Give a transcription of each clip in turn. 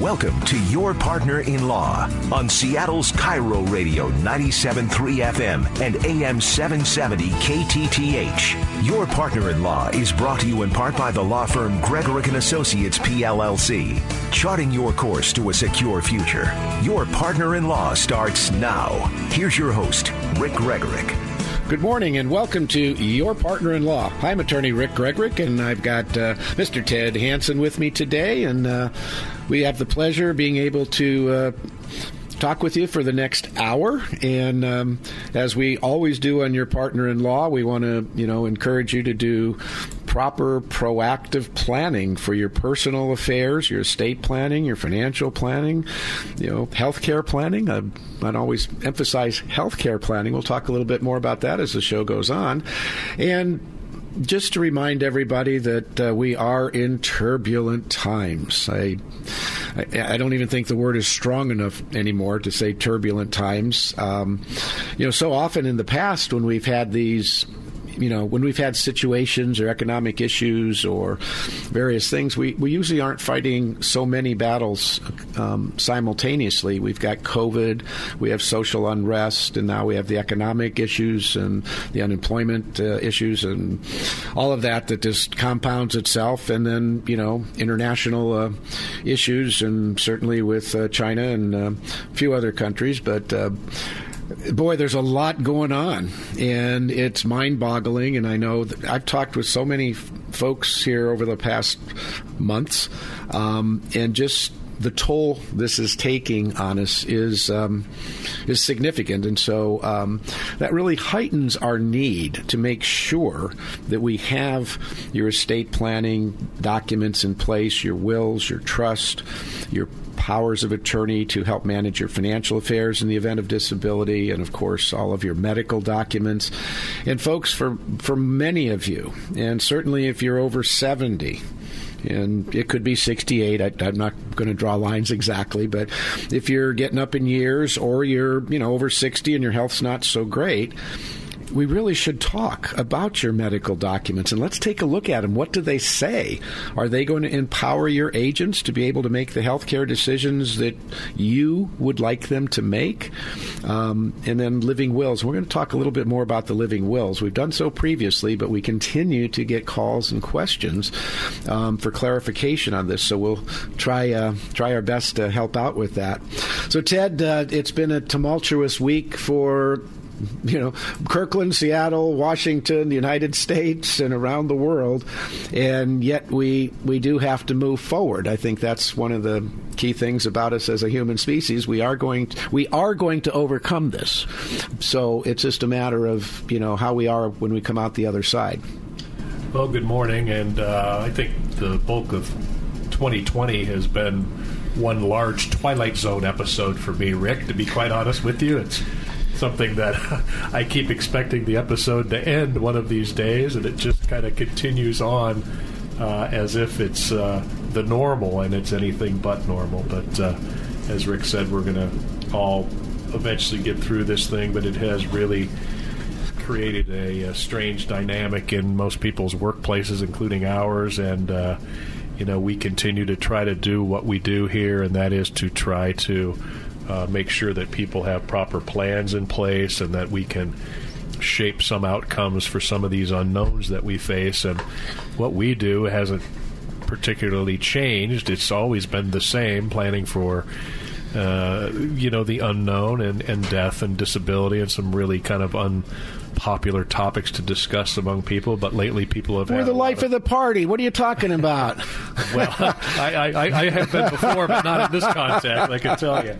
Welcome to Your Partner in Law on Seattle's KIRO Radio 97.3 FM and AM 770 KTTH. Your Partner in Law is brought to you in part by the law firm Gregorek Associates PLLC, charting your course to a secure future. Your Partner in Law starts now. Here's your host, Rick Gregorek. Good morning and welcome to Your Partner in Law. I'm attorney Rick Gregorek and I've got uh, Mr. Ted Hanson with me today, and uh, we have the pleasure of being able to. Uh, talk with you for the next hour. And um, as we always do on your partner in law, we want to, you know, encourage you to do proper proactive planning for your personal affairs, your estate planning, your financial planning, you know, healthcare planning. I, I'd always emphasize healthcare planning. We'll talk a little bit more about that as the show goes on. And just to remind everybody that uh, we are in turbulent times. I, I, I, don't even think the word is strong enough anymore to say turbulent times. Um, you know, so often in the past when we've had these you know, when we've had situations or economic issues or various things, we, we usually aren't fighting so many battles um, simultaneously. We've got COVID, we have social unrest, and now we have the economic issues and the unemployment uh, issues and all of that that just compounds itself. And then, you know, international uh, issues, and certainly with uh, China and uh, a few other countries. But uh, boy, there's a lot going on, and it's mind-boggling. And I know I've talked with so many f- folks here over the past months, um, and just the toll this is taking on us is um, is significant, and so um, that really heightens our need to make sure that we have your estate planning documents in place, your wills, your trust, your powers of attorney to help manage your financial affairs in the event of disability, and of course, all of your medical documents. And, folks, for, for many of you, and certainly if you're over 70, and it could be 68. I, am not going to draw lines exactly, but if you're getting up in years or you're, you know, over 60 and your health's not so great, we really should talk about your medical documents and let's take a look at them. What do they say? Are they going to empower your agents to be able to make the healthcare decisions that you would like them to make? Um, and then living wills. We're going to talk a little bit more about the living wills. We've done so previously, but we continue to get calls and questions um, for clarification on this. So we'll try uh, try our best to help out with that. So Ted, uh, it's been a tumultuous week for you know, Kirkland, Seattle, Washington, the United States, and around the world, and yet we we do have to move forward. I think that's one of the key things about us as a human species. We are going to, we are going to overcome this. So it's just a matter of you know how we are when we come out the other side. Well, good morning, and uh, I think the bulk of 2020 has been one large Twilight Zone episode for me, Rick. To be quite honest with you, it's something that I keep expecting the episode to end one of these days, and it just kind of continues on uh, as if it's uh, the normal, and it's anything but normal. But uh, as Rick said, we're going to all eventually get through this thing, but it has really created a, a strange dynamic in most people's workplaces, including ours, and uh, you know we continue to try to do what we do here, and that is to try to uh, make sure that people have proper plans in place and that we can shape some outcomes for some of these unknowns that we face. And what we do hasn't particularly changed. It's always been the same, planning for. Uh, you know the unknown and, and death and disability and some really kind of un, popular topics to discuss among people, but lately people have. We're the life of, of, the party. What are you talking about? well, I, I, I, have been before, but not in this context. I can tell you.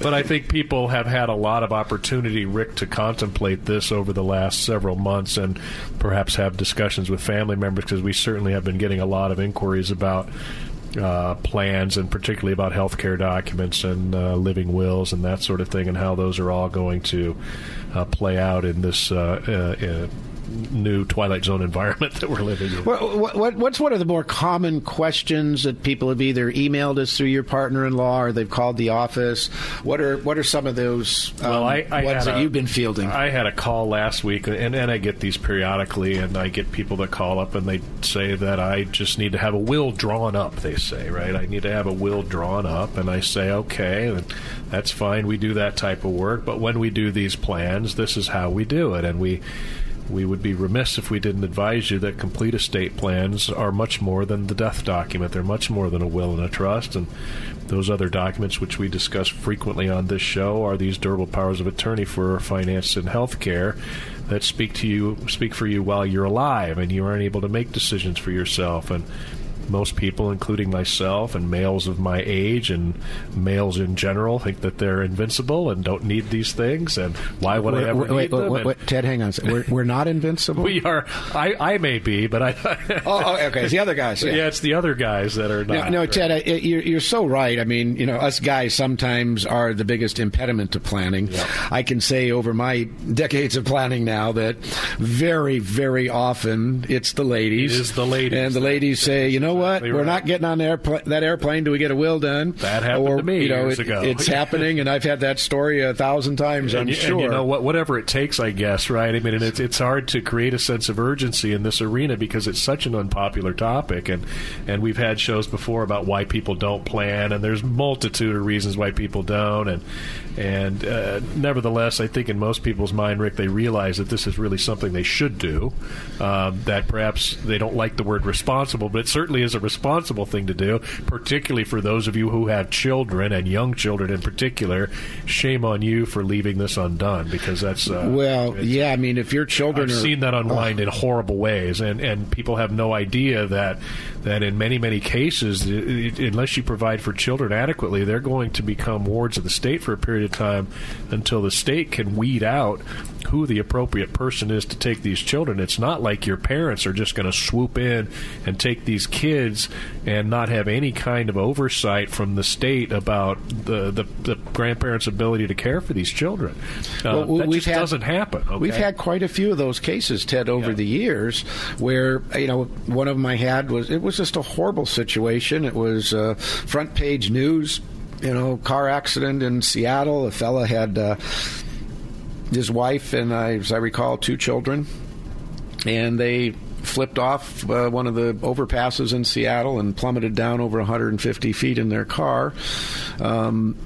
But I think people have had a lot of opportunity, Rick, to contemplate this over the last several months, and perhaps have discussions with family members because we certainly have been getting a lot of inquiries about uh, plans and particularly about healthcare documents and uh, living wills and that sort of thing, and how those are all going to uh, play out in this uh, uh, new Twilight Zone environment that we're living in. What, what, what's one of the more common questions that people have either emailed us through your partner-in-law or they've called the office? What are what are some of those um, well, I, I ones that a, you've been fielding? I had a call last week, and, and I get these periodically, and I get people that call up and they say that I just need to have a will drawn up. They say, right? I need to have a will drawn up, and I say, okay, that's fine. We do that type of work, but when we do these plans, this is how we do it, and we we would be remiss if we didn't advise you that complete estate plans are much more than the death document. They're much more than a will and a trust. And those other documents, which we discuss frequently on this show, are these durable powers of attorney for finance and health care that speak to you, speak for you while you're alive and you aren't able to make decisions for yourself. And most people, including myself and males of my age and males in general, think that they're invincible and don't need these things. And why would wait, I ever wait, need wait, them? wait, wait, Ted, hang on. We're, we're not invincible. we are. I, I may be, but I. oh, oh, okay. It's the other guys. Yeah. yeah. it's the other guys that are not. No, no Ted, I, you're, you're so right. I mean, you know, us guys sometimes are the biggest impediment to planning. Yep. I can say over my decades of planning now that very, very often it's the ladies. It is the ladies. And the ladies say, you know what? We're right. not getting on that airplane till we get a will done. That happened or, to me you know, years it- ago. It's happening, and I've had that story a thousand times, I'm you, sure. and you know what? Whatever it takes, I guess. Right? I mean, and it's it's hard to create a sense of urgency in this arena because it's such an unpopular topic, and and we've had shows before about why people don't plan, and there's multitude of reasons why people don't, and and uh, nevertheless, I think in most people's mind, Rick, they realize that this is really something they should do. Um, that perhaps they don't like the word responsible, but it certainly is a responsible thing to do, particularly for those of you who have children and young children in particular. Shame on you for leaving this undone because that's uh, well, yeah, I mean, if your children I've are. seen that unwind in horrible ways, and, and people have no idea that that in many many cases, i i unless you provide for children adequately, they're going to become wards of the state for a period of time until the state can weed out who the appropriate person is to take these children. It's not like your parents are just going to swoop in and take these kids and not have any kind of oversight from the state about the the, the grandparents' ability to care for these children. Uh, Well, that we've just had- doesn't happen. We've had quite a few of those cases, Ted, over Yeah. the years, where you know one of them I had was it was just a horrible situation. It was uh, front page news, you know, car accident in Seattle. A fella had uh, his wife and I, as I recall, two children, and they flipped off uh, one of the overpasses in Seattle and plummeted down over 150 feet in their car. Um,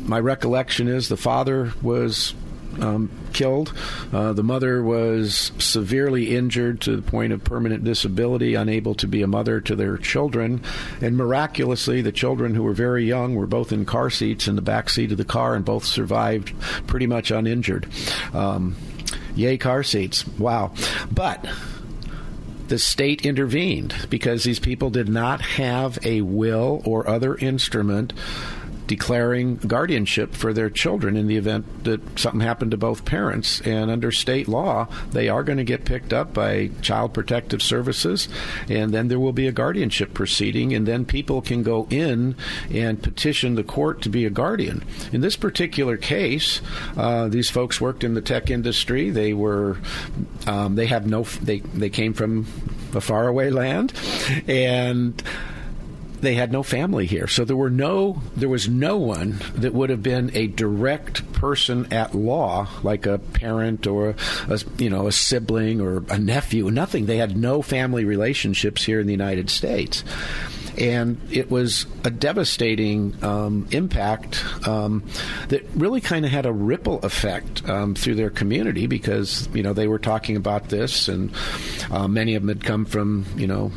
my recollection is the father was um, killed. Uh, the mother was severely injured to the point of permanent disability, unable to be a mother to their children. And miraculously, the children, who were very young, were both in car seats in the back seat of the car and both survived pretty much uninjured. Um, yay, car seats. Wow. But the state intervened because these people did not have a will or other instrument declaring guardianship for their children in the event that something happened to both parents. And under state law, they are going to get picked up by Child Protective Services, and then there will be a guardianship proceeding, and then people can go in and petition the court to be a guardian. In this particular case, uh, these folks worked in the tech industry. They were, um, they have no, they they came from a faraway land, and they had no family here. So there were no there was no one that would have been a direct person at law like a parent or a, you know a sibling or a nephew nothing. They had no family relationships here in the United States. And it was a devastating um, impact um, that really kind of had a ripple effect um, through their community because you know they were talking about this and uh, many of them had come from you know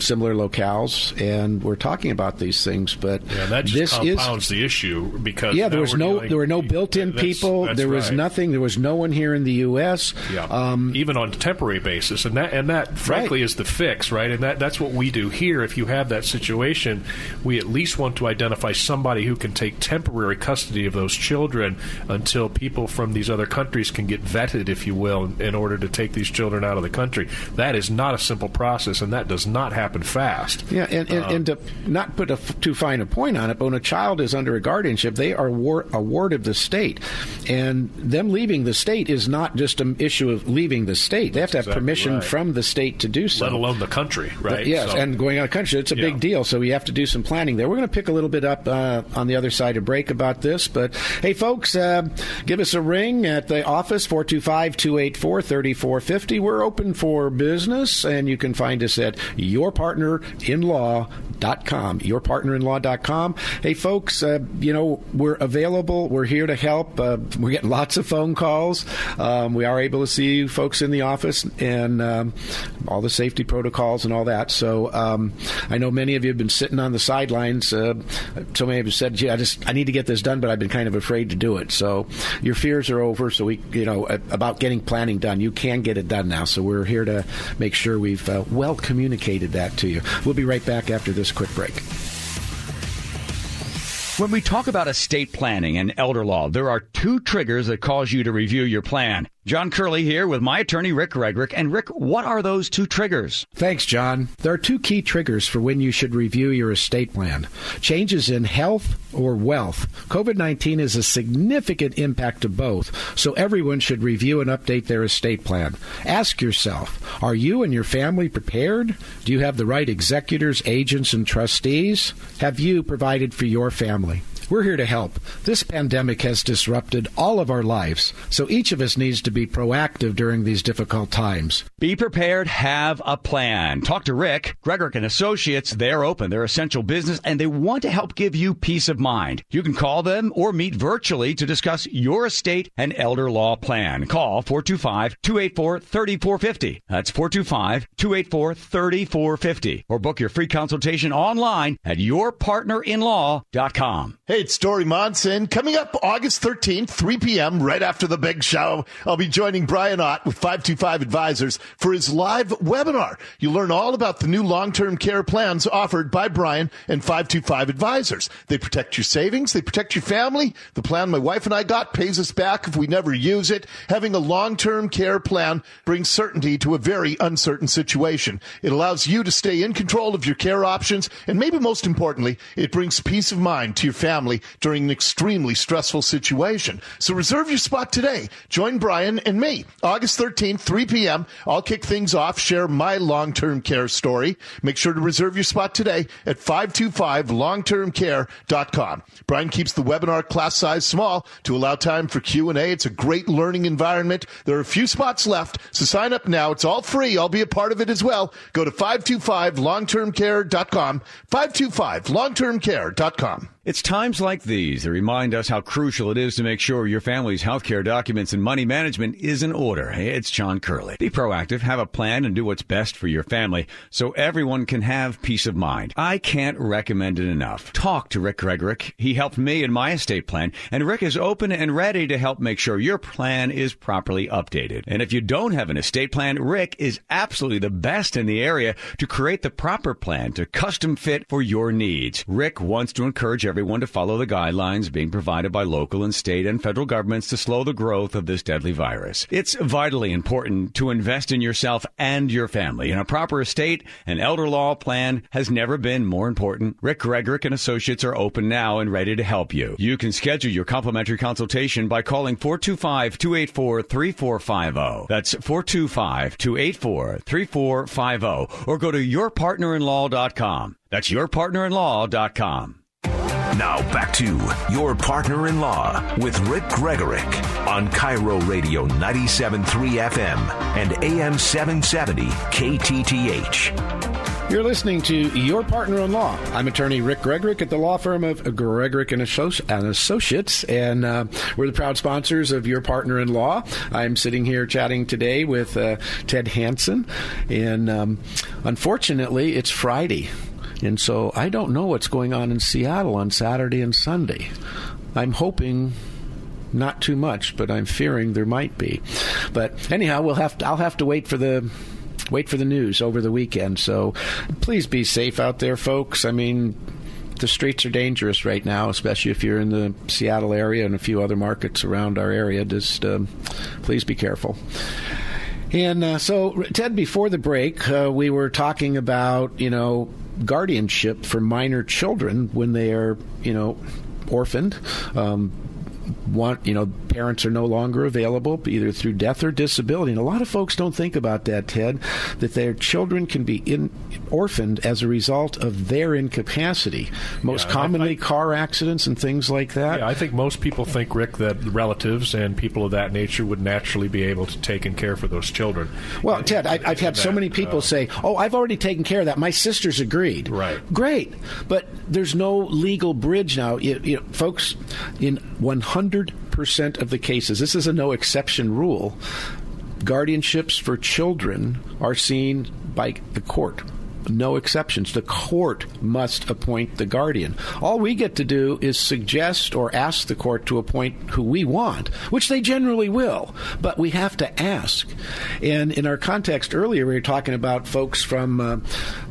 similar locales, and we're talking about these things. But Yeah, that this is compounds the issue because yeah, there was no dealing- there were no built-in That's- people. that's there was right. nothing. There was no one here in the U.S. Yeah. Um, even on a temporary basis, and that and that frankly Right. is the fix, right? And that that's what we do here. If you have that situation, we at least want to identify somebody who can take temporary custody of those children until people from these other countries can get vetted, if you will, in, in order to take these children out of the country. That is not a simple process, and that does not happen happen fast. Yeah, and, and, and to not put a f- too fine a point on it, but when a child is under a guardianship, they are war- a ward of the state. And them leaving the state is not just an issue of leaving the state. They have to have Exactly permission right. from the state to do so. Let alone the country, right? Yes, So- and going out of country, it's a Yeah. big deal. So we have to do some planning there. We're going to pick a little bit up uh, on the other side of break about this. But hey, folks, uh, give us a ring at the office 425 284 3450. We're open for business, and you can find us at yourpartnerinlaw.com. Yourpartnerinlaw.com. Hey, folks, uh, you know, we're available. We're here to help. Uh, we're getting lots of phone calls. Um, we are able to see folks in the office and um, all the safety protocols and all that. So um, I know many of you have been sitting on the sidelines. Uh, so many of you said, "Gee, I just I need to get this done, but I've been kind of afraid to do it." So your fears are over. So we, you know, about getting planning done, you can get it done now. So we're here to make sure we've uh, well communicated that to you. We'll be right back after this quick break. When we talk about estate planning and elder law, there are two triggers that cause you to review your plan. John Curley here with my attorney, Rick Gregorek. And Rick, what are those two triggers? Thanks, John. There are two key triggers for when you should review your estate plan changes in health or wealth. COVID 19 is a significant impact to both, so everyone should review and update their estate plan. Ask yourself Are you and your family prepared? Do you have the right executors, agents, and trustees? Have you provided for your family? We're here to help. This pandemic has disrupted all of our lives, so each of us needs to be proactive during these difficult times. Be prepared, have a plan. Talk to Rick, Gregorek and Associates. They're open. They're essential business and they want to help give you peace of mind. You can call them or meet virtually to discuss your estate and elder law plan. Call 425-284-3450. That's 425-284-3450 or book your free consultation online at yourpartnerinlaw.com. Hey, it's Dori Monson. Coming up August 13th, 3 p.m., right after the big show, I'll be joining Brian Ott with 525 Advisors for his live webinar. You'll learn all about the new long-term care plans offered by Brian and 525 Advisors. They protect your savings. They protect your family. The plan my wife and I got pays us back if we never use it. Having a long-term care plan brings certainty to a very uncertain situation. It allows you to stay in control of your care options. And maybe most importantly, it brings peace of mind to your family during an extremely stressful situation. So reserve your spot today. Join Brian and me. August 13th, 3 p.m. I'll kick things off, share my long-term care story. Make sure to reserve your spot today at 525longtermcare.com. Brian keeps the webinar class size small to allow time for Q&A. It's a great learning environment. There are a few spots left, so sign up now. It's all free. I'll be a part of it as well. Go to 525longtermcare.com. 525longtermcare.com. It's times like these that remind us how crucial it is to make sure your family's healthcare documents and money management is in order. Hey, it's John Curley. Be proactive, have a plan, and do what's best for your family so everyone can have peace of mind. I can't recommend it enough. Talk to Rick Gregorek. He helped me in my estate plan, and Rick is open and ready to help make sure your plan is properly updated. And if you don't have an estate plan, Rick is absolutely the best in the area to create the proper plan to custom fit for your needs. Rick wants to encourage everyone to follow the guidelines being provided by local and state and federal governments to slow the growth of this deadly virus. It's vitally important to invest in yourself and your family. In a proper estate and elder law plan has never been more important. Rick Gregorek and Associates are open now and ready to help you. You can schedule your complimentary consultation by calling 425-284-3450. That's 425-284-3450 or go to yourpartnerinlaw.com. That's yourpartnerinlaw.com. Now back to Your Partner in Law with Rick Gregorek on KIRO Radio 97.3 FM and AM 770 KTTH. You're listening to Your Partner in Law. I'm attorney Rick Gregorek at the law firm of Gregorek and, Associates, and uh, we're the proud sponsors of Your Partner in Law. I'm sitting here chatting today with uh, Ted Hanson, and um, unfortunately, it's Friday. And so I don't know what's going on in Seattle on Saturday and Sunday. I'm hoping not too much, but I'm fearing there might be. But anyhow, we'll have to, I'll have to wait for the wait for the news over the weekend. So please be safe out there, folks. I mean, the streets are dangerous right now, especially if you're in the Seattle area and a few other markets around our area. Just um, please be careful. And uh, so, Ted, before the break, uh, we were talking about, you know, guardianship for minor children when they are, you know, orphaned. Um, want you know parents are no longer available either through death or disability and a lot of folks don't think about that ted that their children can be in, orphaned as a result of their incapacity most Yeah, commonly I- car accidents and things like that Yeah, I think most people think, Rick, that relatives and people of that nature would naturally be able to take and care for those children. Well, And- Ted, I, i've had so many people uh, say, "Oh, I've already taken care of that. My sisters agreed." Right. Great, but there's no legal bridge now. You, you know, folks, in 100 percent of the cases, this is a no exception rule. Guardianships for children are seen by the court. No exceptions. The court must appoint the guardian. All we get to do is suggest or ask the court to appoint who we want, which they generally will, but we have to ask. And in our context earlier, we were talking about folks from uh,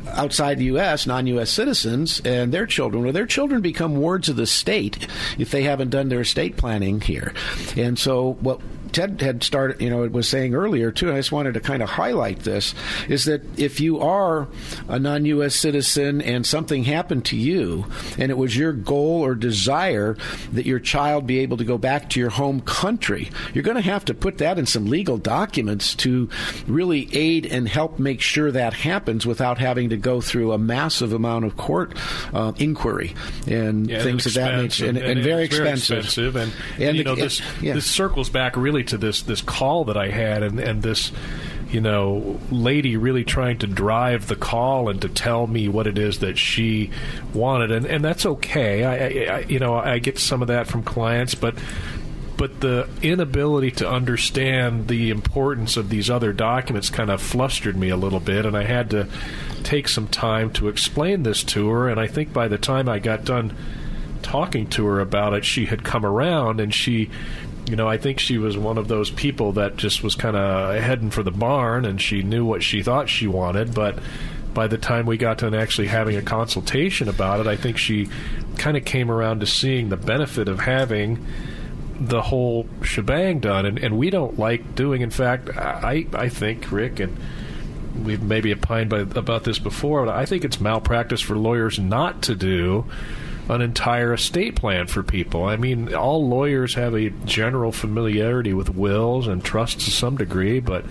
outside the U.S., non U.S. citizens, and their children. Well, their children become wards of the state if they haven't done their estate planning here. And so, what Ted had started, you know, was saying earlier too. And I just wanted to kind of highlight this: is that if you are a non-U.S. citizen and something happened to you, and it was your goal or desire that your child be able to go back to your home country, you're going to have to put that in some legal documents to really aid and help make sure that happens without having to go through a massive amount of court uh, inquiry and Yeah, things of that nature, and, expensive, and very it's expensive. expensive. And, And you know, this yeah. this circles back really to this this call that I had, and and this you know lady really trying to drive the call and to tell me what it is that she wanted, and and that's okay. I, I, I you know I get some of that from clients, but. But the inability to understand the importance of these other documents kind of flustered me a little bit, and I had to take some time to explain this to her. And I think by the time I got done talking to her about it, she had come around and she, you know, I think she was one of those people that just was kind of heading for the barn and she knew what she thought she wanted, but by the time we got to actually having a consultation about it, I think she kind of came around to seeing the benefit of having the whole shebang done, and, and we don't like doing. In fact, I I think Rick and we've maybe opined by, about this before. But I think it's malpractice for lawyers not to do an entire estate plan for people. I mean, all lawyers have a general familiarity with wills and trusts to some degree, but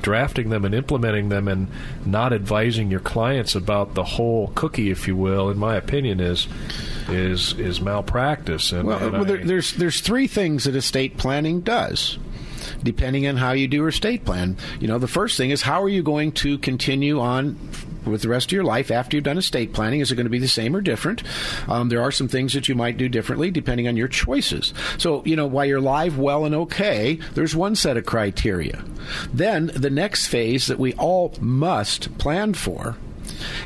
drafting them and implementing them and not advising your clients about the whole cookie, if you will, in my opinion, is is is malpractice. And, Well, and well I- there, there's there's three things that estate planning does. Depending on how you do your estate plan, you know, the first thing is how are you going to continue on with the rest of your life after you've done estate planning? Is it going to be the same or different? Um, there are some things that you might do differently depending on your choices. So, you know, while you're live, well, and okay, there's one set of criteria. Then the next phase that we all must plan for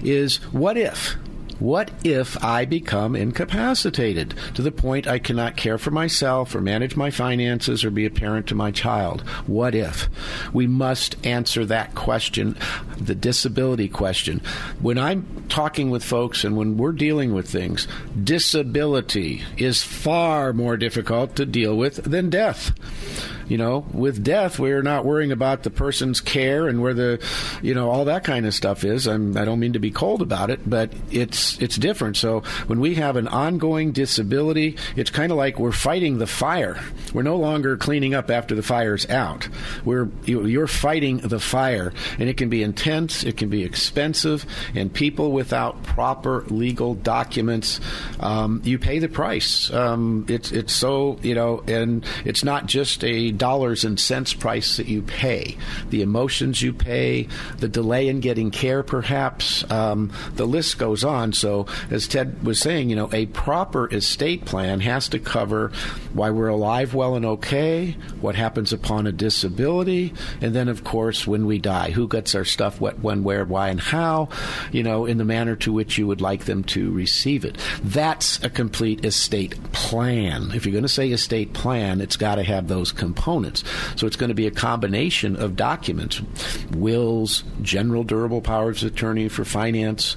is what if? What if I become incapacitated to the point I cannot care for myself or manage my finances or be a parent to my child? What if? We must answer that question, the disability question. When I'm talking with folks and when we're dealing with things, disability is far more difficult to deal with than death. You know, with death, we're not worrying about the person's care and where the, you know, all that kind of stuff is. I'm, I don't mean to be cold about it, but it's it's different. So when we have an ongoing disability, it's kind of like we're fighting the fire. We're no longer cleaning up after the fire's out. We're you, you're fighting the fire, and it can be intense. It can be expensive, and people without proper legal documents, um, you pay the price. Um, it's it's so you know, and it's not just a dollars and cents price that you pay. The emotions you pay, the delay in getting care, perhaps. Um, the list goes on. So, as Ted was saying, you know, a proper estate plan has to cover why we're alive, well, and okay, what happens upon a disability, and then, of course, when we die, who gets our stuff, what, when, where, why, and how, you know, in the manner to which you would like them to receive it. That's a complete estate plan. If you're going to say estate plan, it's got to have those components. So it's going to be a combination of documents wills, general durable powers of attorney for finance,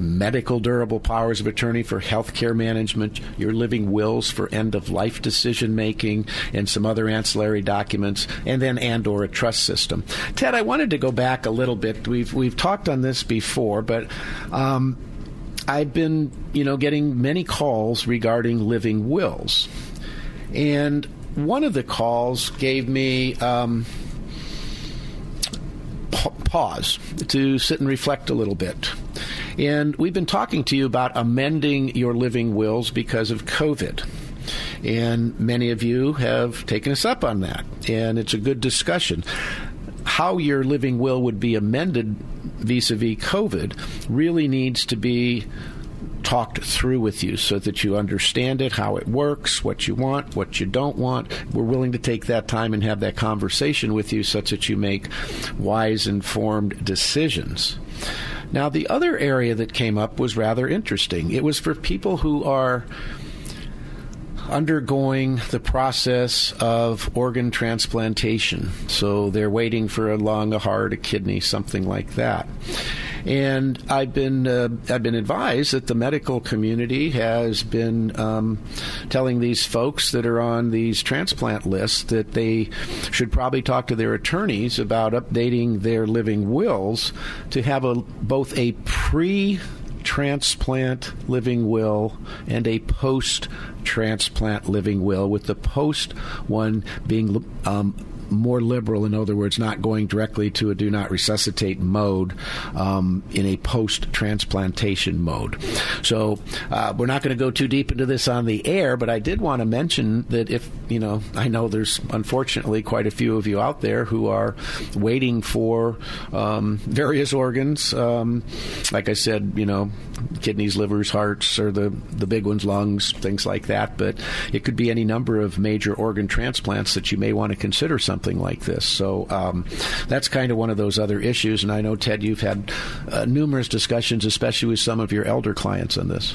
medical durable powers of attorney for healthcare management, your living wills for end of life decision making, and some other ancillary documents, and then and or a trust system. Ted, I wanted to go back a little bit. We've we've talked on this before, but um, I've been you know getting many calls regarding living wills, and one of the calls gave me. Um, pause to sit and reflect a little bit. And we've been talking to you about amending your living wills because of COVID. And many of you have taken us up on that. And it's a good discussion. How your living will would be amended vis a vis COVID really needs to be talked through with you so that you understand it, how it works, what you want, what you don't want. We're willing to take that time and have that conversation with you such that you make wise, informed decisions. Now, the other area that came up was rather interesting. It was for people who are undergoing the process of organ transplantation. So they're waiting for a lung, a heart, a kidney, something like that. And I've been uh, I've been advised that the medical community has been um, telling these folks that are on these transplant lists that they should probably talk to their attorneys about updating their living wills to have a both a pre transplant living will and a post transplant living will, with the post one being um, more liberal, in other words, not going directly to a do not resuscitate mode um, in a post transplantation mode. So uh, we're not going to go too deep into this on the air, but I did want to mention that if, you know, I know there's unfortunately quite a few of you out there who are waiting for um, various organs. Um, like I said, you know, kidneys, livers, hearts, or the, the big ones, lungs, things like that. But it could be any number of major organ transplants that you may want to consider something like this. So um, that's kind of one of those other issues. And I know, Ted, you've had uh, numerous discussions, especially with some of your elder clients on this.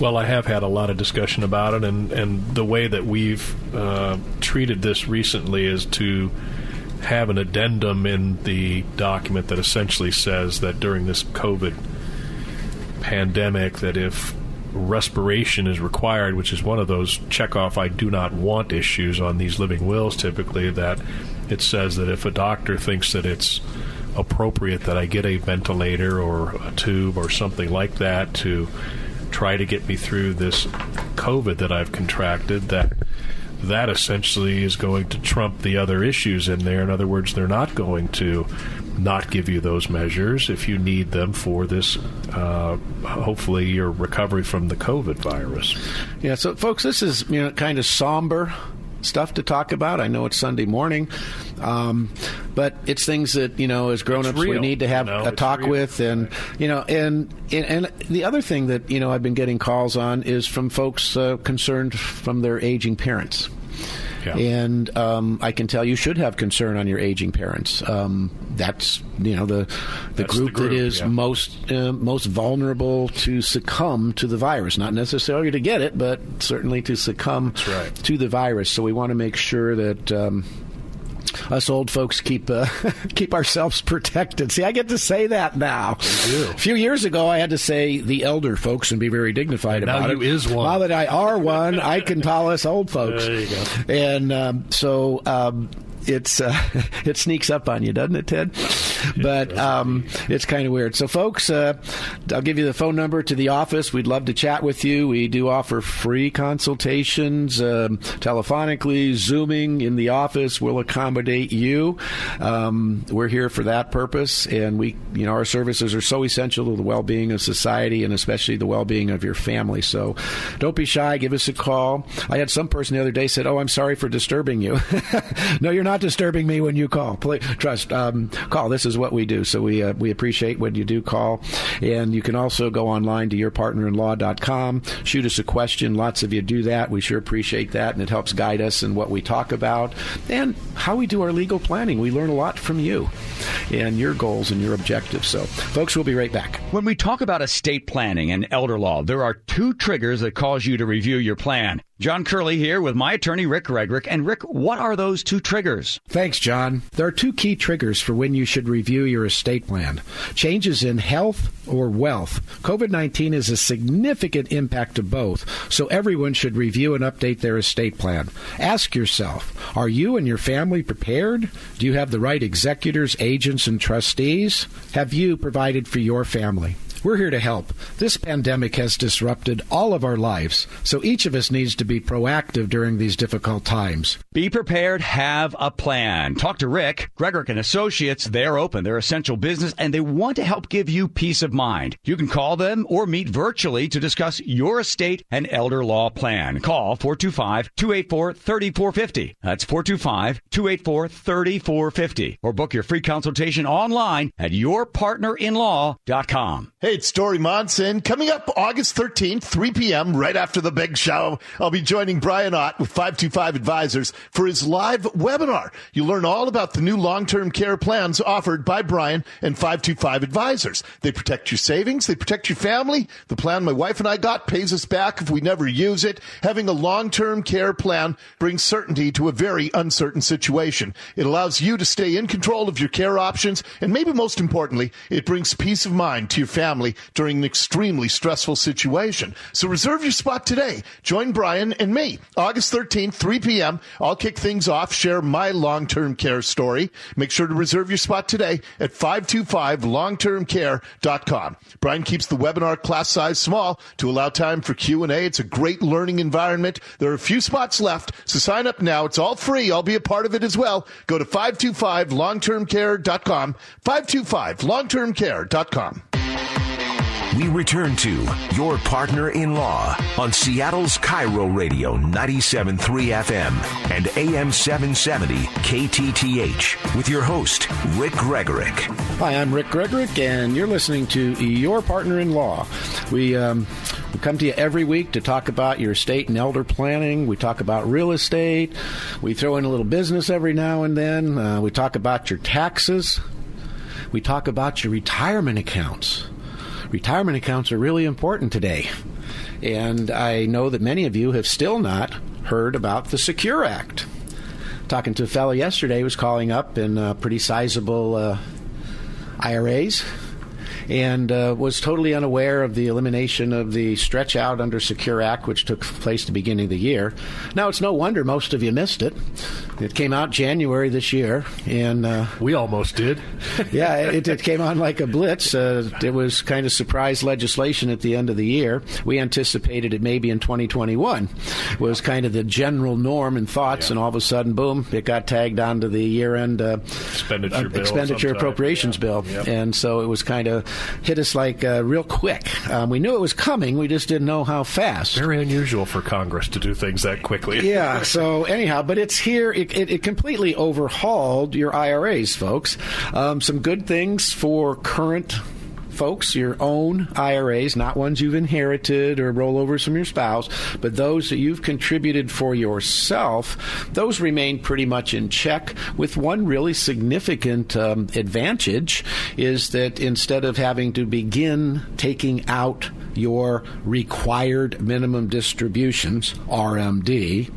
Well, I have had a lot of discussion about it, and, and the way that we've uh, treated this recently is to have an addendum in the document that essentially says that during this COVID pandemic that if respiration is required, which is one of those check off I do not want issues on these living wills typically, that it says that if a doctor thinks that it's appropriate that I get a ventilator or a tube or something like that to try to get me through this COVID that I've contracted, that that essentially is going to trump the other issues in there. In other words, they're not going to not give you those measures if you need them for this, uh, hopefully, your recovery from the COVID virus. Yeah, so folks, this is you know kind of somber stuff to talk about. I know it's Sunday morning, um, but it's things that you know as grown-ups we need to have you know, a talk real. with, and you know, and, and and the other thing that you know I've been getting calls on is from folks uh, concerned from their aging parents. Yeah. And um, I can tell you should have concern on your aging parents. Um, that's you know the the group, the group, that is yeah. most uh, most vulnerable to succumb to the virus. Not necessarily to get it, but certainly to succumb right. to the virus. So we want to make sure that. Um, us old folks keep uh, keep ourselves protected. See, I get to say that now. A few years ago, I had to say the elder folks and be very dignified And now about you it. is one. Now that I are one, I can call us old folks. There you go. And um, so um, it's uh, it sneaks up on you, doesn't it, Ted? But um, it's kind of weird. So, folks, uh, I'll give you the phone number to the office. We'd love to chat with you. We do offer free consultations um, telephonically, zooming in the office. We'll accommodate you. Um, we're here for that purpose, and we, you know, our services are so essential to the well-being of society and especially the well-being of your family. So, don't be shy. Give us a call. I had some person the other day said, "Oh, I'm sorry for disturbing you." no, you're not disturbing me when you call. Please, trust. Um, call. This is what we do. So we uh, we appreciate when you do call, and you can also go online to yourpartnerinlaw.com. Shoot us a question. Lots of you do that. We sure appreciate that, and it helps guide us in what we talk about and how we do our legal planning. We learn a lot from you and your goals and your objectives. So, folks, we'll be right back. When we talk about estate planning and elder law, there are two triggers that cause you to review your plan. John Curley here with my attorney, Rick Gregorek. And Rick, what are those two triggers? Thanks, John. There are two key triggers for when you should review your estate plan changes in health or wealth. COVID 19 is a significant impact to both, so everyone should review and update their estate plan. Ask yourself Are you and your family prepared? Do you have the right executors, agents, and trustees? Have you provided for your family? We're here to help. This pandemic has disrupted all of our lives, so each of us needs to be proactive during these difficult times. Be prepared, have a plan. Talk to Rick, Gregorek and Associates. They're open, they're essential business, and they want to help give you peace of mind. You can call them or meet virtually to discuss your estate and elder law plan. Call 425-284-3450. That's 425-284-3450. Or book your free consultation online at yourpartnerinlaw.com. Hey, it's Dori Monson. Coming up August 13th, 3 p.m., right after the big show, I'll be joining Brian Ott with 525 Advisors for his live webinar. You'll learn all about the new long-term care plans offered by Brian and 525 Advisors. They protect your savings. They protect your family. The plan my wife and I got pays us back if we never use it. Having a long-term care plan brings certainty to a very uncertain situation. It allows you to stay in control of your care options. And maybe most importantly, it brings peace of mind to your family during an extremely stressful situation. So reserve your spot today. Join Brian and me. August 13th, 3 p.m. kick things off, share my long-term care story. Make sure to reserve your spot today at 525longtermcare.com. Brian keeps the webinar class size small to allow time for Q&A. It's a great learning environment. There are a few spots left, so sign up now. It's all free. I'll be a part of it as well. Go to 525longtermcare.com, 525longtermcare.com. We return to Your Partner in Law on Seattle's KIRO Radio 97.3 FM and AM 770 KTTH with your host, Rick Gregorek. Hi, I'm Rick Gregorek, and you're listening to Your Partner in Law. We, um, we come to you every week to talk about your estate and elder planning. We talk about real estate. We throw in a little business every now and then. Uh, we talk about your taxes. We talk about your retirement accounts retirement accounts are really important today. And I know that many of you have still not heard about the Secure Act. Talking to a fellow yesterday who was calling up in uh, pretty sizable uh, IRAs and uh, was totally unaware of the elimination of the stretch out under Secure Act, which took place at the beginning of the year. Now, it's no wonder most of you missed it. It came out January this year, and uh, we almost did. yeah, it, it, came on like a blitz. Uh, it was kind of surprise legislation at the end of the year. We anticipated it maybe in 2021 was kind of the general norm and thoughts, yeah. and all of a sudden, boom, it got tagged onto the year-end uh, expenditure, bill expenditure appropriations yeah. bill, yep. and so it was kind of hit us like uh, real quick. Um, we knew it was coming, we just didn't know how fast. Very unusual for Congress to do things that quickly. yeah. So anyhow, but it's here. It, it, it completely overhauled your IRAs, folks. Um, some good things for current folks, your own IRAs, not ones you've inherited or rollovers from your spouse, but those that you've contributed for yourself, those remain pretty much in check. With one really significant um, advantage is that instead of having to begin taking out your required minimum distributions, RMD,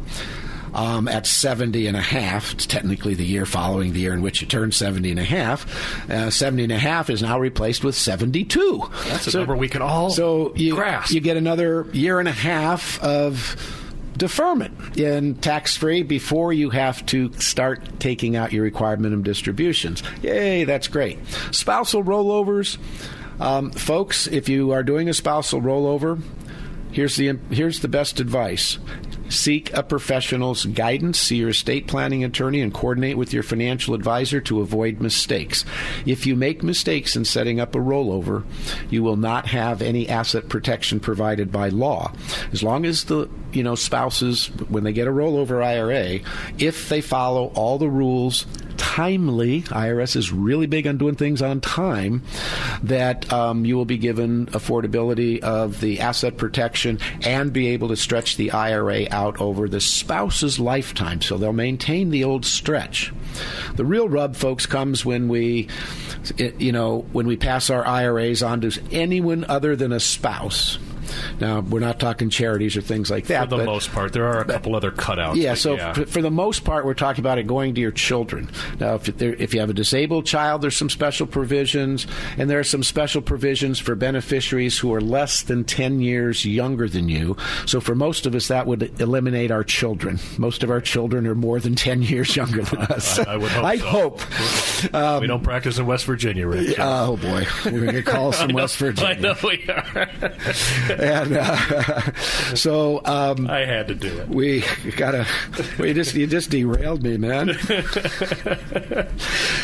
um, at 70 and a half. It's technically the year following the year in which you turn 70 and a half. Uh, 70 and a half is now replaced with 72. That's a so, number we can all so you, grasp. You get another year and a half of deferment in tax free before you have to start taking out your required minimum distributions. Yay, that's great. Spousal rollovers. Um, folks, if you are doing a spousal rollover, here's the here's the best advice. Seek a professional's guidance. See your estate planning attorney and coordinate with your financial advisor to avoid mistakes. If you make mistakes in setting up a rollover, you will not have any asset protection provided by law. As long as the you know spouses, when they get a rollover IRA, if they follow all the rules timely, IRS is really big on doing things on time, that um, you will be given affordability of the asset protection and be able to stretch the IRA out over the spouse's lifetime. So they'll maintain the old stretch. The real rub, folks, comes when we, you know, when we pass our IRAs on to anyone other than a spouse Now, we're not talking charities or things like that. For the but, most part, there are a couple other cutouts. Yeah, so yeah. For, for the most part, we're talking about it going to your children. Now, if, there, if you have a disabled child, there's some special provisions, and there are some special provisions for beneficiaries who are less than 10 years younger than you. So for most of us, that would eliminate our children. Most of our children are more than 10 years younger than us. I, I would hope. I so. hope. Um, we don't practice in West Virginia, Rick. Oh boy, we're going to get calls from know- West Virginia. I know we are. And uh, so um, I had to do it. we gotta. We just you just derailed me, man.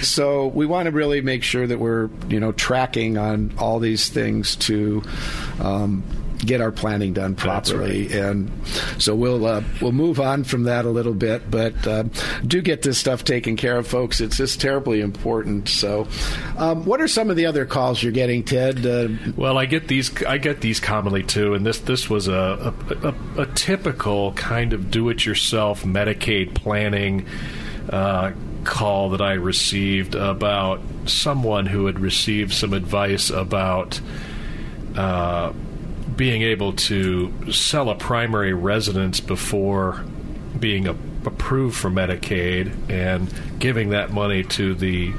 so we want to really make sure that we're you know tracking on all these things to. Um, Get our planning done properly, and so we'll uh, we'll move on from that a little bit. But uh, do get this stuff taken care of, folks. It's just terribly important. So, um, what are some of the other calls you're getting, Ted? Uh, Well, I get these. I get these commonly too, and this this was a a, a, a typical kind of do-it-yourself Medicaid planning uh, call that I received about someone who had received some advice about. Uh, being able to sell a primary residence before being a, approved for Medicaid and giving that money to the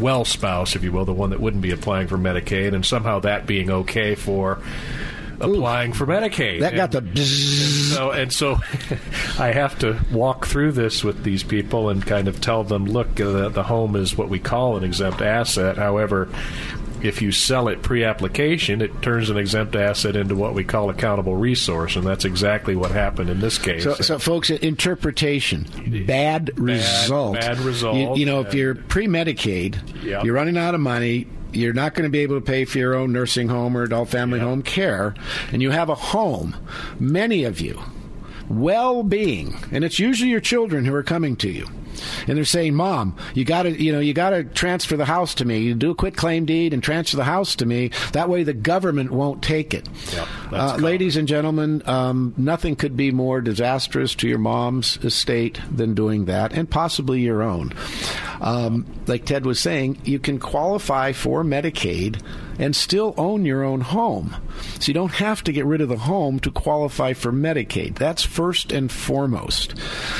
well spouse, if you will, the one that wouldn't be applying for Medicaid, and somehow that being okay for applying for Medicaid. that got the. And so and so I have to walk through this with these people and kind of tell them, look, uh, the, the home is what we call an exempt asset. However, if you sell it pre-application, it turns an exempt asset into what we call accountable resource, and that's exactly what happened in this case. So, so folks, interpretation, bad result. bad result, You, you know, if you're pre-Medicaid, Yep. you're running out of money. You're not going to be able to pay for your own nursing home or adult family home care, and you have a home. Many of you, well-being, and it's usually your children who are coming to you. And they're saying, "Mom, you got to, you know, you got to transfer the house to me. You do a quitclaim deed and transfer the house to me. That way, the government won't take it." Yep, uh, ladies and gentlemen, um, nothing could be more disastrous to your mom's estate than doing that, and possibly your own. Um, like Ted was saying, you can qualify for Medicaid and still own your own home. So you don't have to get rid of the home to qualify for Medicaid. That's first and foremost.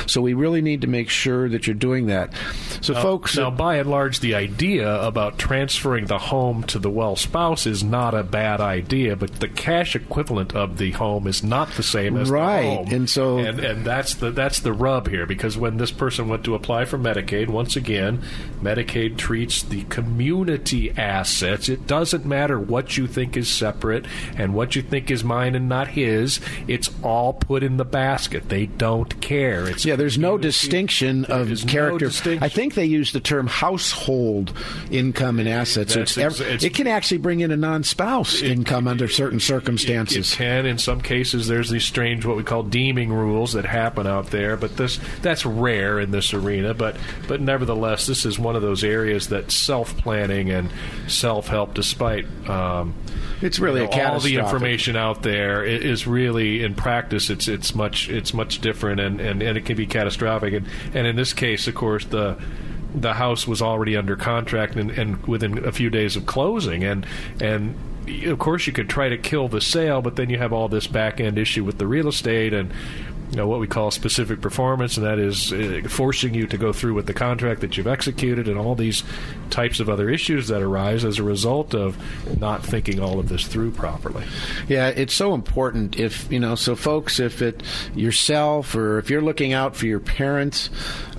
So we really need to make sure that you're doing that. So, folks, Now, by and large, the idea about transferring the home to the well spouse is not a bad idea, but the cash equivalent of the home is not the same as Right, the home. and so- and, and that's the that's the rub here because when this person went to apply for Medicaid, once again, Medicaid treats the community assets. It doesn't matter what you think is separate and what you think is mine and not his. It's all put in the basket. They don't care. It's Yeah, there's no distinction There of is no character. distinction. I think they use the term household income and assets. So it's ex- it's- it can actually bring in a non-spouse income under certain It circumstances. can. In some cases, there's these strange, what we call deeming rules that happen out there, but this that's rare in this arena. But but nevertheless, this is one of those areas that self planning and self help, despite um, It's really you know, all the information out there is really in practice it's it's much it's much different and, and, and it can be catastrophic. And and in this case of course the the house was already under contract and, and within a few days of closing. And and of course you could try to kill the sale but then you have all this back end issue with the real estate and you know, what we call specific performance, and that is uh, forcing you to go through with the contract that you've executed, and all these types of other issues that arise as a result of not thinking all of this through properly. Yeah, it's so important. If you know, so folks, if it yourself or if you're looking out for your parents,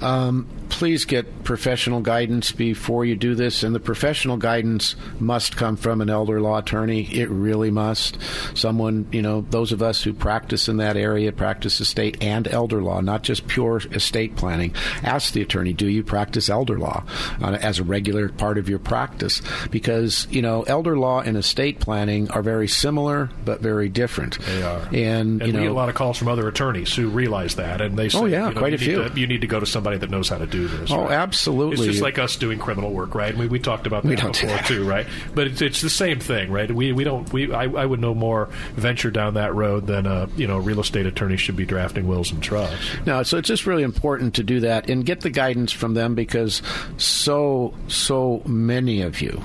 um, please get professional guidance before you do this. And the professional guidance must come from an elder law attorney. It really must. Someone, you know, those of us who practice in that area, practice estate and elder law, not just pure estate planning. Ask the attorney, do you practice elder law uh, as a regular part of your practice? Because you know, elder law and estate planning are very similar but very different. They are, and, and you we get a lot of calls from other attorneys who realize that, and they say, Oh, yeah, you know, quite a few. to- you need to go to somebody that knows how to do this. Oh, right? absolutely. It's just like us doing criminal work, right? We, we talked about that We don't before too, right? But it's, it's the same thing, right? We we don't we I, I would no more venture down that road than a you know real estate attorney should be drafting wills and trusts. No, so it's just really important to do that and get the guidance from them because so, so many of you.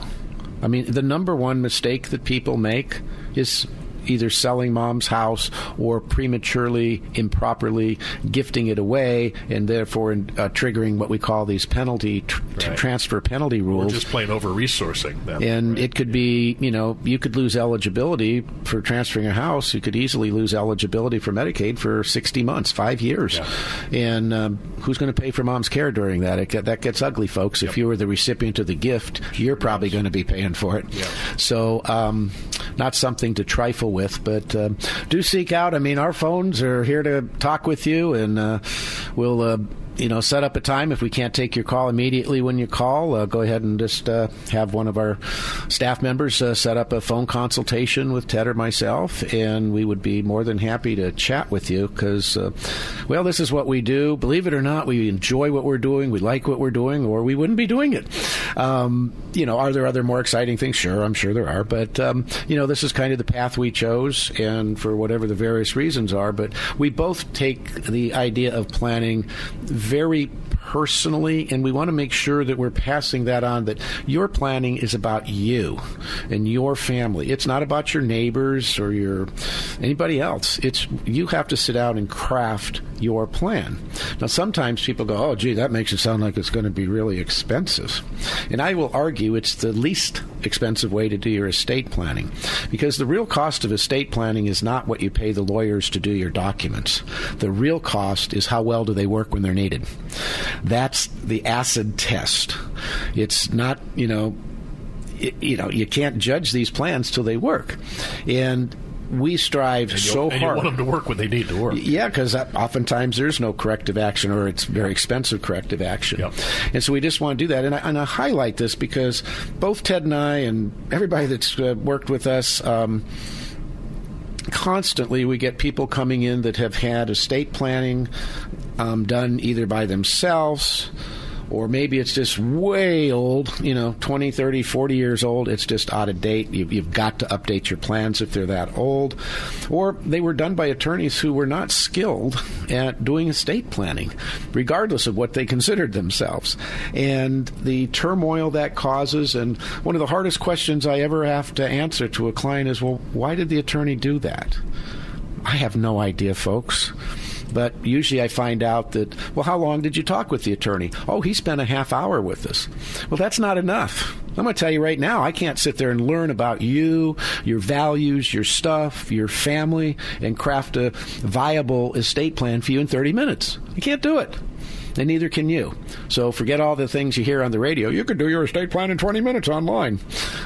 I mean, the number one mistake that people make is either selling mom's house or prematurely, improperly gifting it away, and therefore uh, triggering what we call these penalty tr- right. transfer penalty rules. Or just plain over resourcing them. And right. it could be, you know, you could lose eligibility for transferring a house. You could easily lose eligibility for Medicaid for 60 months, five years. Yeah. And um, who's going to pay for mom's care during that? It, that gets ugly, folks. Yep. If you were the recipient of the gift, you're probably going to be paying for it. Yep. So, um, not something to trifle with, but uh, do seek out. I mean, our phones are here to talk with you, and uh, we'll uh, you know, set up a time. If we can't take your call immediately when you call, uh, go ahead and just uh, have one of our staff members uh, set up a phone consultation with Ted or myself, and we would be more than happy to chat with you because, uh, well, this is what we do. Believe it or not, we enjoy what we're doing, we like what we're doing, or we wouldn't be doing it. Um, you know, are there other more exciting things? Sure, I'm sure there are, but um, you know, this is kind of the path we chose, and for whatever the various reasons are, but we both take the idea of planning very personally, and we want to make sure that we're passing that on that your planning is about you and your family. It's not about your neighbors or your anybody else. It's you have to sit down and craft your plan. Now, sometimes people go, "Oh, gee, that makes it sound like it's going to be really expensive," and I will argue it's the least expensive way to do your estate planning because the real cost of estate planning is not what you pay the lawyers to do your documents. The real cost is how well do they work when they're needed. That's the acid test. It's not, you know, you know, you can't judge these plans till they work. And we strive so and hard. You want them to work when they need to work. Yeah, because oftentimes there's no corrective action, or it's very expensive corrective action. Yep. And so we just want to do that. And I, and I, highlight this because both Ted and I, and everybody that's uh, worked with us. Um, constantly we get people coming in that have had estate planning um, done either by themselves or maybe it's just way old, you know, 20, 30, 40 years old. It's just out of date. You've, you've, got to update your plans if they're that old. Or they were done by attorneys who were not skilled at doing estate planning, regardless of what they considered themselves. And the turmoil that causes, and one of the hardest questions I ever have to answer to a client is, well, why did the attorney do that? I have no idea, folks. But usually I find out that, well, how long did you talk with the attorney? Oh, he spent a half hour with us. Well, that's not enough. I'm going to tell you right now, I can't sit there and learn about you, your values, your stuff, your family, and craft a viable estate plan for you in 30 minutes. I can't do it and neither can you. So forget all the things you hear on the radio. You can do your estate plan in 20 minutes online.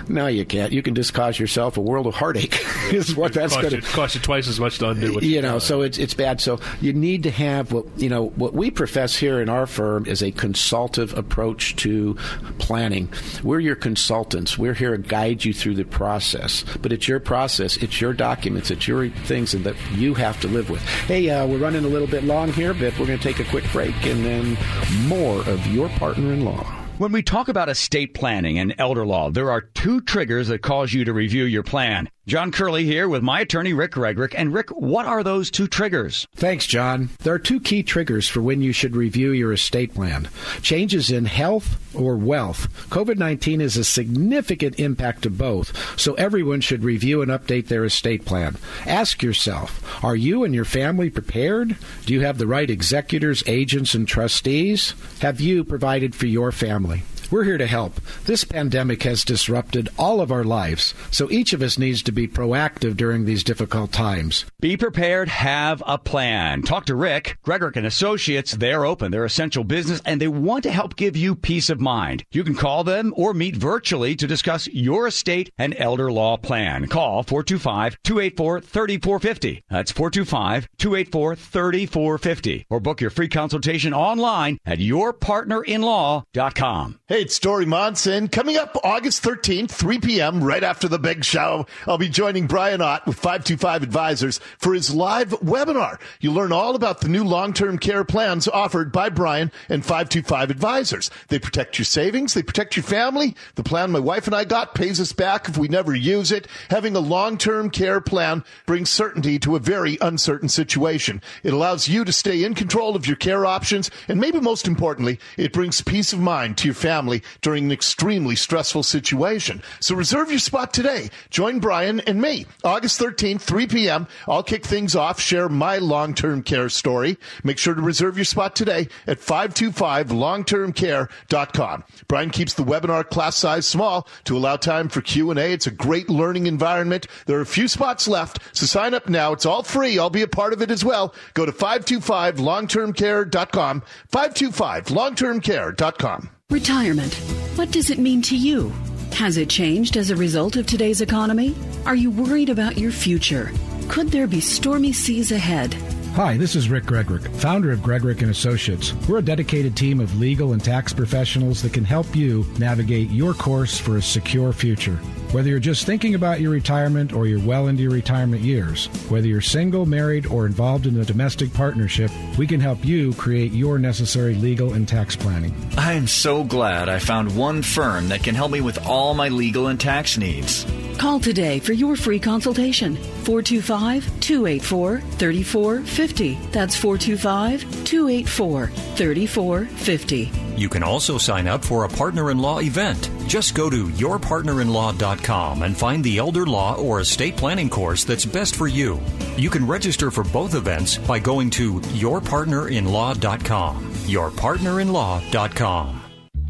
No, you can't. You can just cause yourself a world of heartache. is what that's going to cost you twice as much to undo. What you know, so it's it's bad. So you need to have what you know. What we profess here in our firm is a consultative approach to planning. We're your consultants. We're here to guide you through the process. But it's your process. It's your documents. It's your things that you have to live with. Hey, uh, we're running a little bit long here, but we're going to take a quick break and then and more of your partner in law. When we talk about estate planning and elder law, there are two triggers that cause you to review your plan. John Curley here with my attorney, Rick Gregorek. And Rick, what are those two triggers? Thanks, John. There are two key triggers for when you should review your estate plan changes in health or wealth. COVID 19 is a significant impact to both, so everyone should review and update their estate plan. Ask yourself Are you and your family prepared? Do you have the right executors, agents, and trustees? Have you provided for your family? We're here to help. This pandemic has disrupted all of our lives, so each of us needs to be proactive during these difficult times. Be prepared, have a plan. Talk to Rick, Gregorek and Associates. They're open, they're essential business, and they want to help give you peace of mind. You can call them or meet virtually to discuss your estate and elder law plan. Call 425-284-3450. That's 425-284-3450. Or book your free consultation online at yourpartnerinlaw.com. Hey, it's Dori Monson. Coming up August 13th, 3 p.m., right after the big show, I'll be joining Brian Ott with 525 Advisors for his live webinar. You'll learn all about the new long-term care plans offered by Brian and 525 Advisors. They protect your savings. They protect your family. The plan my wife and I got pays us back if we never use it. Having a long-term care plan brings certainty to a very uncertain situation. It allows you to stay in control of your care options. And maybe most importantly, it brings peace of mind to your family family during an extremely stressful situation. So reserve your spot today. Join Brian and me. August 13th, 3 p.m. I'll kick things off, share my long-term care story. Make sure to reserve your spot today at 525longtermcare.com. Brian keeps the webinar class size small to allow time for Q&A. It's a great learning environment. There are a few spots left, so sign up now. It's all free. I'll be a part of it as well. Go to 525longtermcare.com. 525longtermcare.com. Retirement. What does it mean to you? Has it changed as a result of today's economy? Are you worried about your future? Could there be stormy seas ahead? Hi, this is Rick Gregorek, founder of Gregorek and Associates. We're a dedicated team of legal and tax professionals that can help you navigate your course for a secure future. Whether you're just thinking about your retirement or you're well into your retirement years, whether you're single, married, or involved in a domestic partnership, we can help you create your necessary legal and tax planning. I am so glad I found one firm that can help me with all my legal and tax needs. Call today for your free consultation. 425 284 3450. That's 425 284 3450. You can also sign up for a partner in law event. Just go to yourpartnerinlaw.com and find the elder law or estate planning course that's best for you. You can register for both events by going to yourpartnerinlaw.com. Yourpartnerinlaw.com.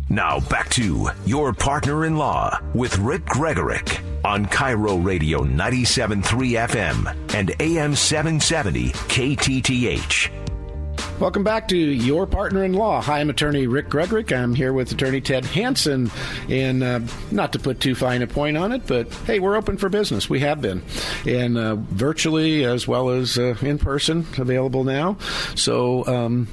Now back to Your Partner in Law with Rick Gregorek on KIRO Radio 97.3 FM and AM 770 KTTH. Welcome back to Your Partner in Law. Hi, I'm attorney Rick Gregorek. I'm here with attorney Ted Hanson. And uh, not to put too fine a point on it, but hey, we're open for business. We have been. And uh, virtually as well as uh, in person, available now. So um,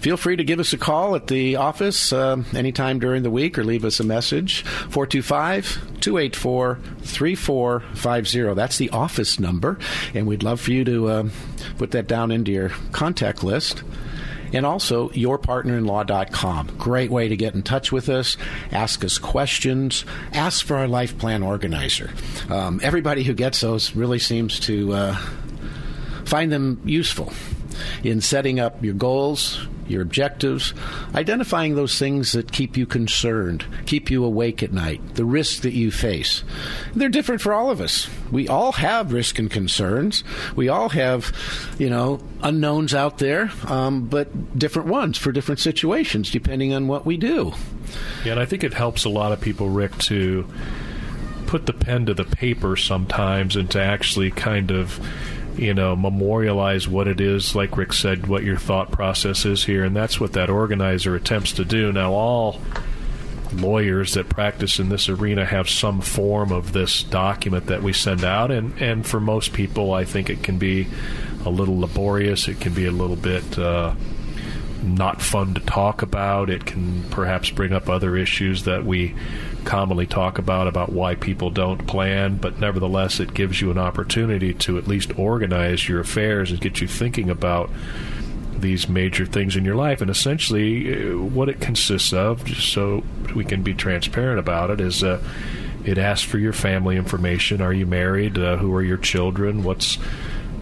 feel free to give us a call at the office uh, anytime during the week or leave us a message. 425 284 3450. That's the office number. And we'd love for you to uh, put that down into your contact list and also yourpartnerinlaw.com. Great way to get in touch with us, ask us questions, ask for our life plan organizer. Um, everybody who gets those really seems to uh, find them useful in setting up your goals, your objectives, identifying those things that keep you concerned, keep you awake at night, the risks that you face. They're different for all of us. We all have risk and concerns. We all have, you know, unknowns out there, um, but different ones for different situations, depending on what we do. Yeah, and I think it helps a lot of people, Rick, to put the pen to the paper sometimes and to actually kind of you know, memorialize what it is, like Rick said, what your thought process is here, and that's what that organizer attempts to do. Now, all lawyers that practice in this arena have some form of this document that we send out, and, and for most people, I think it can be a little laborious. It can be a little bit uh, not fun to talk about. It can perhaps bring up other issues that we commonly talk about about why people don't plan, but nevertheless, it gives you an opportunity to at least organize your affairs and get you thinking about these major things in your life. And essentially, uh, what it consists of, just so we can be transparent about it, is uh, it asks for your family information. Are you married? Uh, who are your children? What's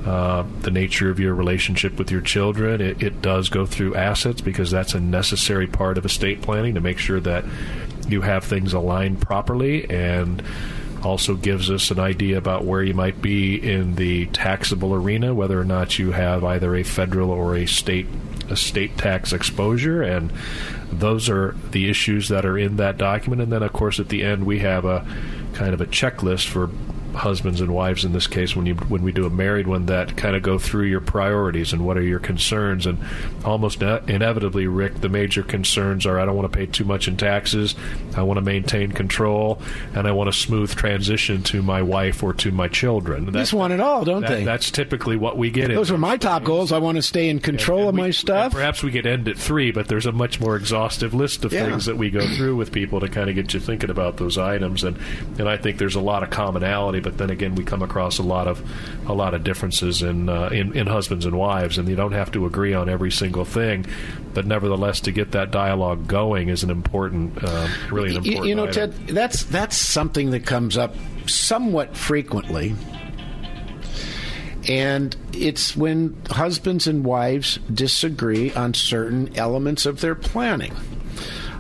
uh, the nature of your relationship with your children. It, it, does go through assets because that's a necessary part of estate planning to make sure that you have things aligned properly and also gives us an idea about where you might be in the taxable arena, whether or not you have either a federal or a state a state tax exposure, and those are the issues that are in that document. And then, of course, at the end, we have a kind of a checklist for husbands and wives in this case when you when we do a married one that kind of go through your priorities and what are your concerns. And almost ne- inevitably Rick the major concerns are I don't want to pay too much in taxes I want to maintain control and I want a smooth transition to my wife or to my children. That, just want it all don't that, they? that's typically what we get those are my top goals. I want to stay in control and, and of we, my stuff. perhaps we could end at three but there's a much more exhaustive list of Yeah. things that we go through with people to kind of get you thinking about those items. And and I think there's a lot of commonality but then again we come across a lot of a lot of differences in uh, in, in husbands and wives and you don't have to agree on every single thing. But nevertheless to get that dialogue going is an important uh, really an important you know item. ted that's that's something that comes up somewhat frequently. And it's when husbands and wives disagree on certain elements of their planning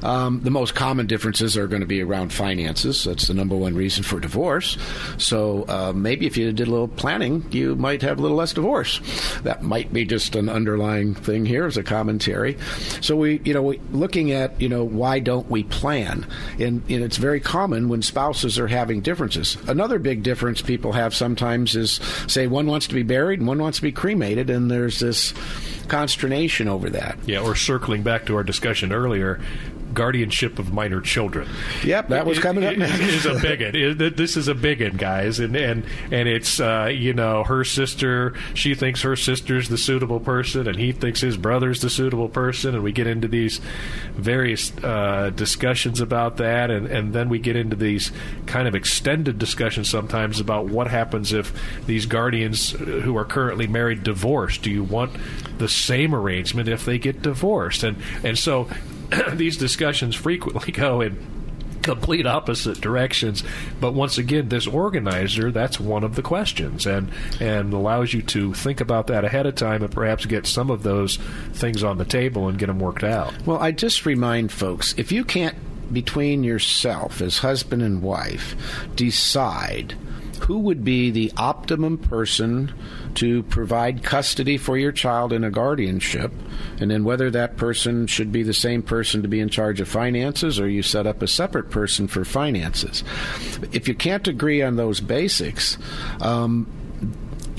Um, the most common differences are going to be around finances. That's the number one reason for divorce. So uh, maybe if you did a little planning, you might have a little less divorce. That might be just an underlying thing here as a commentary. So we, you know, we, looking at, you know, why don't we plan? And, and it's very common when spouses are having differences. Another big difference people have sometimes is, say, one wants to be buried and one wants to be cremated, and there's this consternation over that. Yeah, or circling back to our discussion earlier, guardianship of minor children. Yep, that was coming up next. is a bigot. this is a bigot, guys, and and and it's uh, you know her sister. She thinks her sister's the suitable person, and he thinks his brother's the suitable person, and we get into these various uh, discussions about that, and and then we get into these kind of extended discussions sometimes about what happens if these guardians who are currently married divorce. Do you want the same arrangement if they get divorced? And and so these discussions frequently go in complete opposite directions. But once again, this organizer, that's one of the questions and, and allows you to think about that ahead of time and perhaps get some of those things on the table and get them worked out. Well, I just remind folks if you can't, between yourself as husband and wife, decide who would be the optimum person to provide custody for your child in a guardianship, and then whether that person should be the same person to be in charge of finances or you set up a separate person for finances. If you can't agree on those basics, um,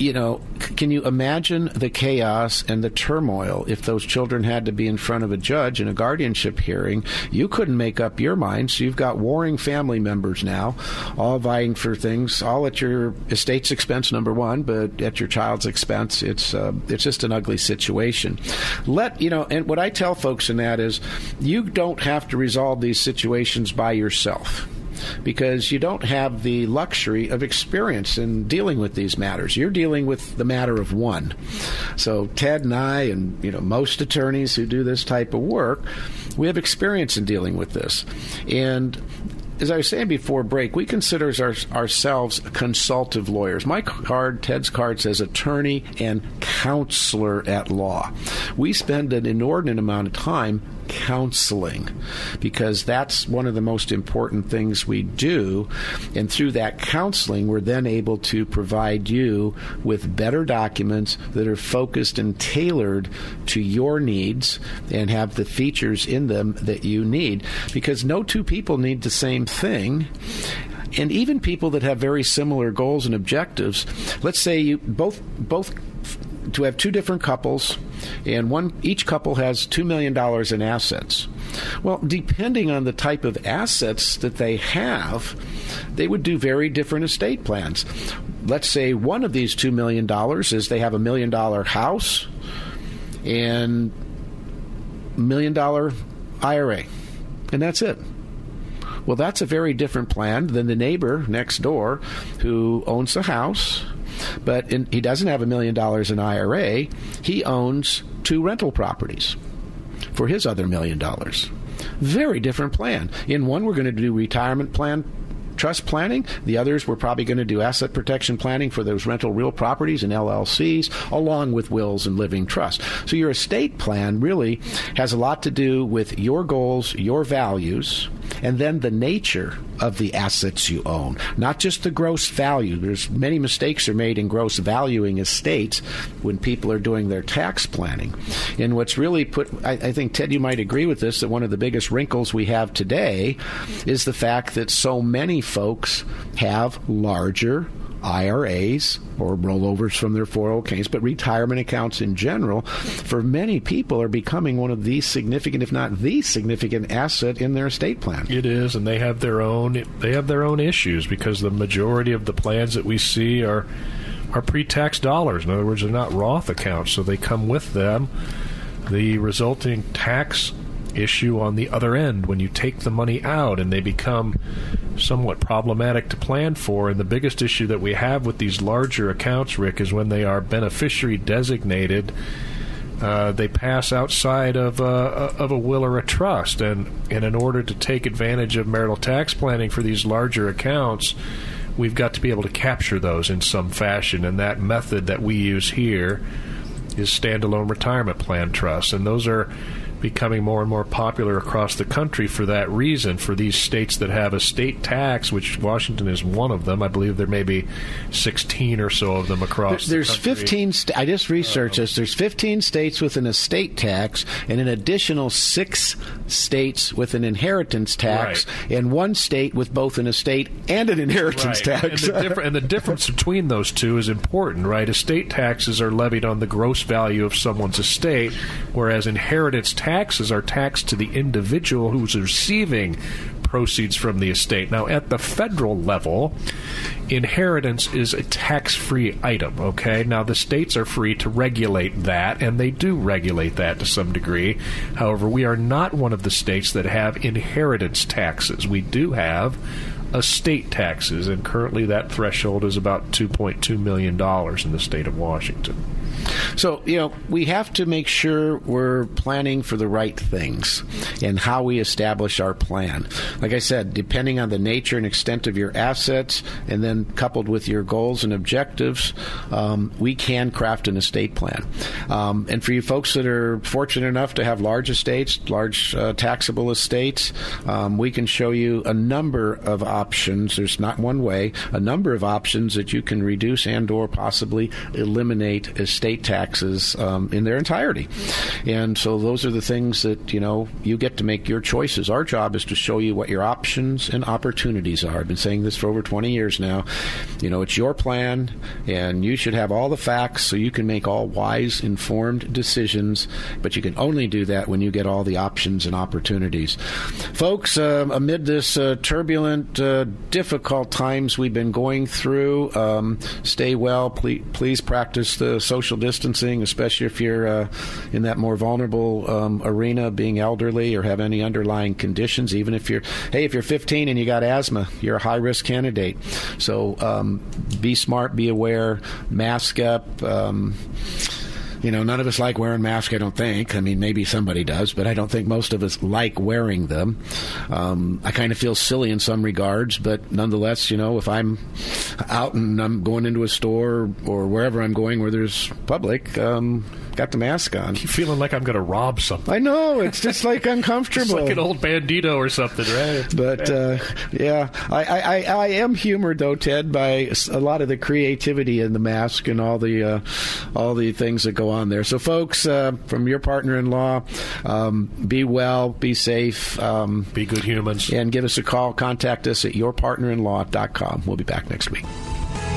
you know, can you imagine the chaos and the turmoil if those children had to be in front of a judge in a guardianship hearing? You couldn't make up your mind, so you've got warring family members now, all vying for things, all at your estate's expense, number one, but at your child's expense. It's uh, it's just an ugly situation. Let you know, and what I tell folks in that is, you don't have to resolve these situations by yourself because you don't have the luxury of experience in dealing with these matters. You're dealing with the matter of one. So Ted and I, and you know most attorneys who do this type of work, we have experience in dealing with this, and as I was saying before break, we consider our, ourselves consultative lawyers. My card, Ted's card, says attorney and counselor at law. We spend an inordinate amount of time counseling because that's one of the most important things we do. And through that counseling, we're then able to provide you with better documents that are focused and tailored to your needs and have the features in them that you need because no two people need the same thing and even people that have very similar goals and objectives let's say you both both to have two different couples, and one each couple has two million dollars in assets. Well, depending on the type of assets that they have, they would do very different estate plans. Let's say one of these two million dollars is they have a million dollar house and million dollar IRA, and that's it. Well, that's a very different plan than the neighbor next door who owns the house but in, he doesn't have a million dollars in IRA. He owns two rental properties for his other million dollars. Very different plan. In one, we're going to do retirement plan trust planning. The others we're probably going to do asset protection planning for those rental real properties and LLCs, along with wills and living trust. So your estate plan really has a lot to do with your goals, your values, and then the nature of the assets you own, not just the gross value. There's many mistakes are made in gross valuing estates when people are doing their tax planning. And what's really put, I, I think, Ted, you might agree with this, that one of the biggest wrinkles we have today is the fact that so many folks have larger IRAs or rollovers from their 401ks, but retirement accounts in general, for many people are becoming one of the significant, if not the significant asset in their estate plan. It is, and they have their own they have their own issues because the majority of the plans that we see are are pre-tax dollars. In other words, they're not Roth accounts, so they come with them the resulting tax issue on the other end when you take the money out and they become somewhat problematic to plan for. And the biggest issue that we have with these larger accounts, Rick, is when they are beneficiary designated. Uh, they pass outside of uh, of a will or a trust, and, and in order to take advantage of marital tax planning for these larger accounts, we've got to be able to capture those in some fashion. And that method that we use here is standalone retirement plan trusts, and those are becoming more and more popular across the country for that reason. For these states that have a state tax, which Washington is one of them, I believe there may be 16 or so of them across. There's the country. 15. St- I just researched this. There's 15 states with an estate tax, and an additional six states with an inheritance tax, Right. and one state with both an estate and an inheritance Right. tax. And the, and the difference between those two is important, right? Estate taxes are levied on the gross value of someone's estate, whereas inheritance taxes are taxed to the individual who's receiving proceeds from the estate. Now, at the federal level, inheritance is a tax free item, okay? Now, the states are free to regulate that, and they do regulate that to some degree. However, we are not one of the states that have inheritance taxes. We do have estate taxes, and currently that threshold is about $2.2 million in the state of Washington. So, you know, we have to make sure we're planning for the right things and how we establish our plan. Like I said, depending on the nature and extent of your assets, and then coupled with your goals and objectives, um, we can craft an estate plan. Um, and for you folks that are fortunate enough to have large estates, large uh, taxable estates, um, we can show you a number of options. There's not one way, a number of options that you can reduce and or possibly eliminate estate taxes um, in their entirety. And so those are the things that, you know, you get to make your choices. Our job is to show you what your options and opportunities are. I've been saying this for over 20 years now. You know, it's your plan, and you should have all the facts so you can make all wise, informed decisions, but you can only do that when you get all the options and opportunities. Folks, uh, amid this uh, turbulent, uh, difficult times we've been going through, um, stay well. Please, please practice the social distancing, especially if you're uh, in that more vulnerable um, arena, being elderly or have any underlying conditions. Even if you're, hey, if you're 15 and you got asthma, you're a high risk candidate. So um, be smart, be aware, mask up. Um, you know, none of us like wearing masks, I don't think. I mean, maybe somebody does, but I don't think most of us like wearing them. Um, I kind of feel silly in some regards, but nonetheless, you know, if I'm out and I'm going into a store or wherever I'm going where there's public, um, got the mask on. keep feeling like I'm going to rob something. I know, it's just like uncomfortable. It's like an old bandito or something, right? But uh, yeah, I, I, I, I am humored though, Ted, by a lot of the creativity in the mask and all the uh, all the things that go on there. So, folks, uh, from your partner-in-law, um, be well, be safe, um, Be good humans. and give us a call. Contact us at yourpartnerinlaw.com. We'll be back next week.